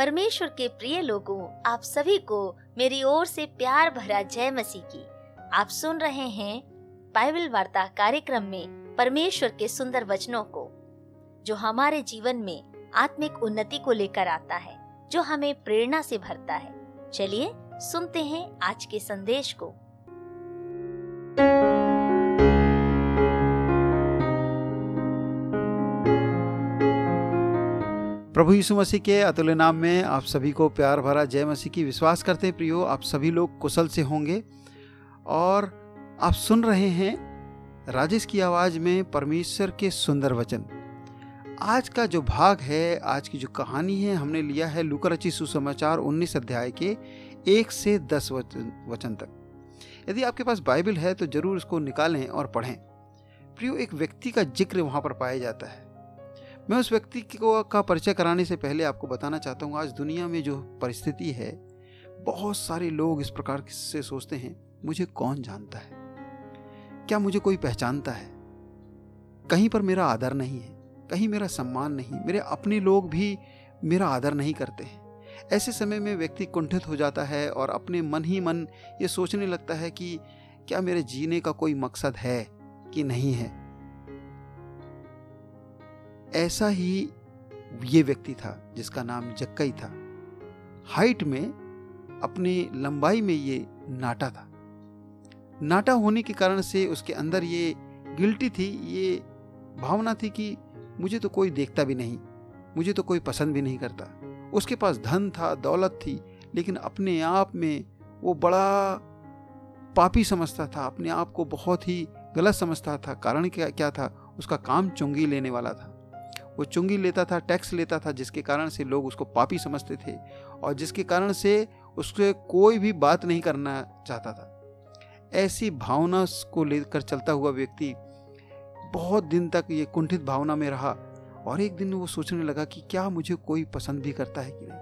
परमेश्वर के प्रिय लोगों, आप सभी को मेरी ओर से प्यार भरा जय मसीह की। आप सुन रहे हैं बाइबल वार्ता कार्यक्रम में परमेश्वर के सुंदर वचनों को, जो हमारे जीवन में आत्मिक उन्नति को लेकर आता है, जो हमें प्रेरणा से भरता है। चलिए सुनते हैं आज के संदेश को। प्रभु यीशु मसीह के अतुल्य नाम में आप सभी को प्यार भरा जय मसीह की विश्वास करते हैं प्रियो। आप सभी लोग कुशल से होंगे और आप सुन रहे हैं राजेश की आवाज़ में परमेश्वर के सुंदर वचन। आज का जो भाग है, आज की जो कहानी है, हमने लिया है लुकरची सुसमाचार 19 अध्याय के एक से दस वचन वचन तक। यदि आपके पास बाइबल है तो ज़रूर उसको निकालें और पढ़ें। प्रियो, एक व्यक्ति का ज़िक्र वहाँ पर पाया जाता है। मैं उस व्यक्ति को, का परिचय कराने से पहले आपको बताना चाहता हूँ, आज दुनिया में जो परिस्थिति है, बहुत सारे लोग इस प्रकार से सोचते हैं, मुझे कौन जानता है? क्या मुझे कोई पहचानता है? कहीं पर मेरा आदर नहीं है, कहीं मेरा सम्मान नहीं, मेरे अपने लोग भी मेरा आदर नहीं करते हैं। ऐसे समय में व्यक्ति कुंठित हो जाता है और अपने मन ही मन ये सोचने लगता है कि क्या मेरे जीने का कोई मकसद है कि नहीं है? ऐसा ही ये व्यक्ति था, जिसका नाम जक्कई था। हाइट में, अपनी लंबाई में ये नाटा था। नाटा होने के कारण से उसके अंदर ये गिल्टी थी, ये भावना थी कि मुझे तो कोई देखता भी नहीं, मुझे तो कोई पसंद भी नहीं करता। उसके पास धन था, दौलत थी, लेकिन अपने आप में वो बड़ा पापी समझता था, अपने आप को बहुत ही गलत समझता था। कारण क्या क्या था? उसका काम चुंगी लेने वाला था। वो चुंगी लेता था, टैक्स लेता था, जिसके कारण से लोग उसको पापी समझते थे और जिसके कारण से उससे कोई भी बात नहीं करना चाहता था। ऐसी भावना को लेकर चलता हुआ व्यक्ति बहुत दिन तक ये कुंठित भावना में रहा और एक दिन वो सोचने लगा कि क्या मुझे कोई पसंद भी करता है कि नहीं?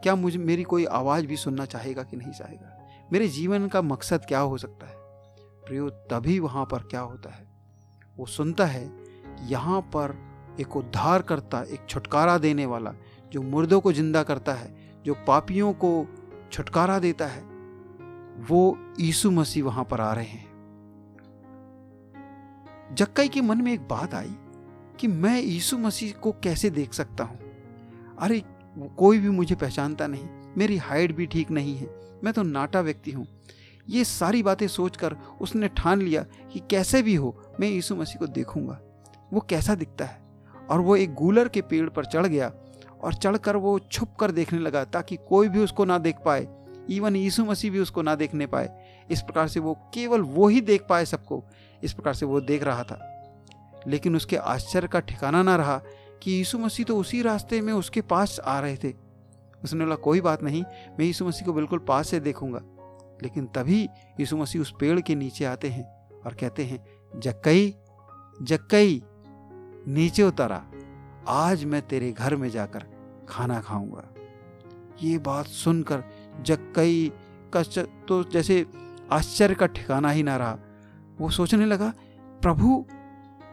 क्या मुझे, मेरी कोई आवाज़ भी सुनना चाहेगा कि नहीं चाहेगा? मेरे जीवन का मकसद क्या हो सकता है? प्रियो, तभी वहाँ पर क्या होता है? वो सुनता है, यहाँ पर एक उद्धार करता, एक छुटकारा देने वाला, जो मुर्दों को ज़िंदा करता है, जो पापियों को छुटकारा देता है, वो यीशु मसीह वहाँ पर आ रहे हैं। जक्कई के मन में एक बात आई कि मैं यीशु मसीह को कैसे देख सकता हूँ? अरे, कोई भी मुझे पहचानता नहीं, मेरी हाइट भी ठीक नहीं है, मैं तो नाटा व्यक्ति हूँ। ये सारी बातें सोचकर उसने ठान लिया कि कैसे भी हो, मैं यीशु मसीह को देखूँगा। वो कैसा दिखता है? और वो एक गूलर के पेड़ पर चढ़ गया और चढ़कर वो छुप कर देखने लगा ताकि कोई भी उसको ना देख पाए इवन यीशु मसीह भी उसको ना देखने पाए। इस प्रकार से वो केवल वो ही देख पाए सबको, इस प्रकार से वो देख रहा था। लेकिन उसके आश्चर्य का ठिकाना ना रहा कि यीशु मसीह तो उसी रास्ते में उसके पास आ रहे थे। उसने बोला, कोई बात नहीं, मैं यीशु मसीह को बिल्कुल पास से देखूँगा। लेकिन तभी यीशु मसीह उस पेड़ के नीचे आते हैं और कहते हैं, जक्कई जक्कई नीचे उतारा, आज मैं तेरे घर में जाकर खाना खाऊँगा। ये बात सुनकर जक्कई का तो जैसे आश्चर्य का ठिकाना ही ना रहा, वो सोचने लगा, प्रभु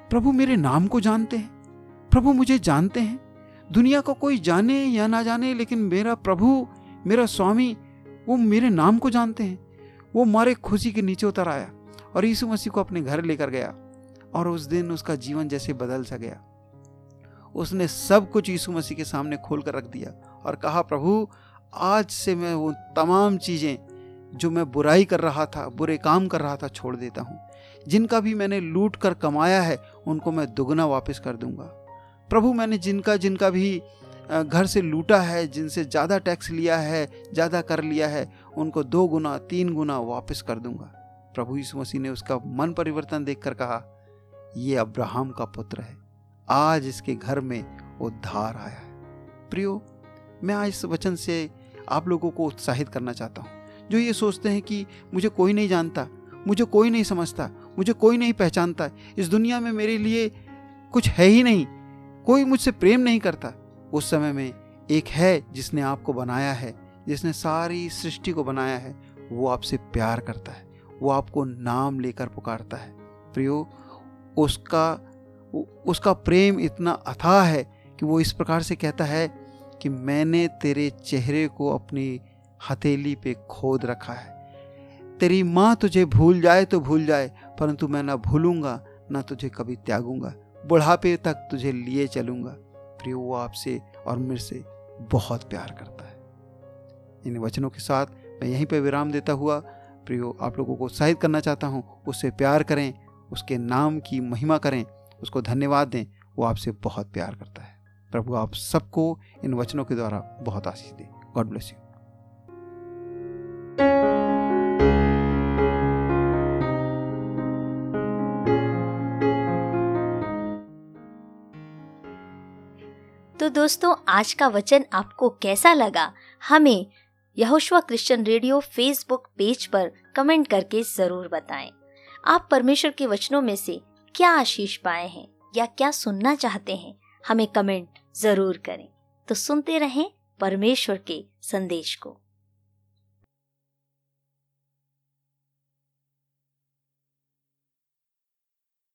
प्रभु मेरे नाम को जानते हैं, प्रभु मुझे जानते हैं, दुनिया को कोई जाने या ना जाने, लेकिन मेरा प्रभु, मेरा स्वामी, वो मेरे नाम को जानते हैं, वो मारे खुशी के नीचे उतर आया और यीशु मसीह को अपने घर लेकर गया। और उस दिन उसका जीवन जैसे बदल सा गया। उसने सब कुछ यीशु मसीह के सामने खोल कर रख दिया और कहा, प्रभु, आज से मैं वो तमाम चीज़ें जो मैं बुराई कर रहा था, बुरे काम कर रहा था, छोड़ देता हूँ। जिनका भी मैंने लूट कर कमाया है, उनको मैं दुगना वापस कर दूँगा। प्रभु, मैंने जिनका जिनका भी घर से लूटा है, जिनसे ज़्यादा टैक्स लिया है, ज़्यादा कर लिया है, उनको दो गुना, तीन गुना वापस कर दूँगा। प्रभु यीशु मसीह ने उसका मन परिवर्तन देखकर कहा ये अब्राहम का पुत्र है। आज इसके घर में उद्धार आया है। प्रियो, मैं आज इस वचन से आप लोगों को उत्साहित करना चाहता हूँ। जो ये सोचते हैं कि मुझे कोई नहीं जानता, मुझे कोई नहीं समझता, मुझे कोई नहीं पहचानता, इस दुनिया में मेरे लिए कुछ है ही नहीं, कोई मुझसे प्रेम नहीं करता, उस समय में एक है जिसने आपको बनाया है, जिसने सारी सृष्टि को बनाया है, वो आपसे प्यार करता है, वो आपको नाम लेकर पुकारता है। प्रियो उसका उसका प्रेम इतना अथाह है कि वो इस प्रकार से कहता है कि मैंने तेरे चेहरे को अपनी हथेली पे खोद रखा है। तेरी माँ तुझे भूल जाए तो भूल जाए, परंतु मैं ना भूलूँगा, ना तुझे कभी त्यागूँगा। बुढ़ापे तक तुझे लिए चलूँगा। प्रिय, वो आपसे और मेरे से बहुत प्यार करता है। इन वचनों के साथ मैं यहीं पर विराम देता हुआ, प्रियो, आप लोगों को उत्साहित करना चाहता हूँ, उससे प्यार करें उसके नाम की महिमा करें, उसको धन्यवाद दें, वो आपसे बहुत प्यार करता है। प्रभु, आप सबको इन वचनों के द्वारा बहुत आशीष दे। गॉड ब्लेस यू तो दोस्तों, आज का वचन आपको कैसा लगा? हमें Yehoshua Christian radio Facebook page पर कमेंट करके ज़रूर बताएँ। आप परमेश्वर के वचनों में से क्या आशीष पाए हैं या क्या सुनना चाहते हैं, हमें कमेंट ज़रूर करें। तो सुनते रहें परमेश्वर के संदेश को।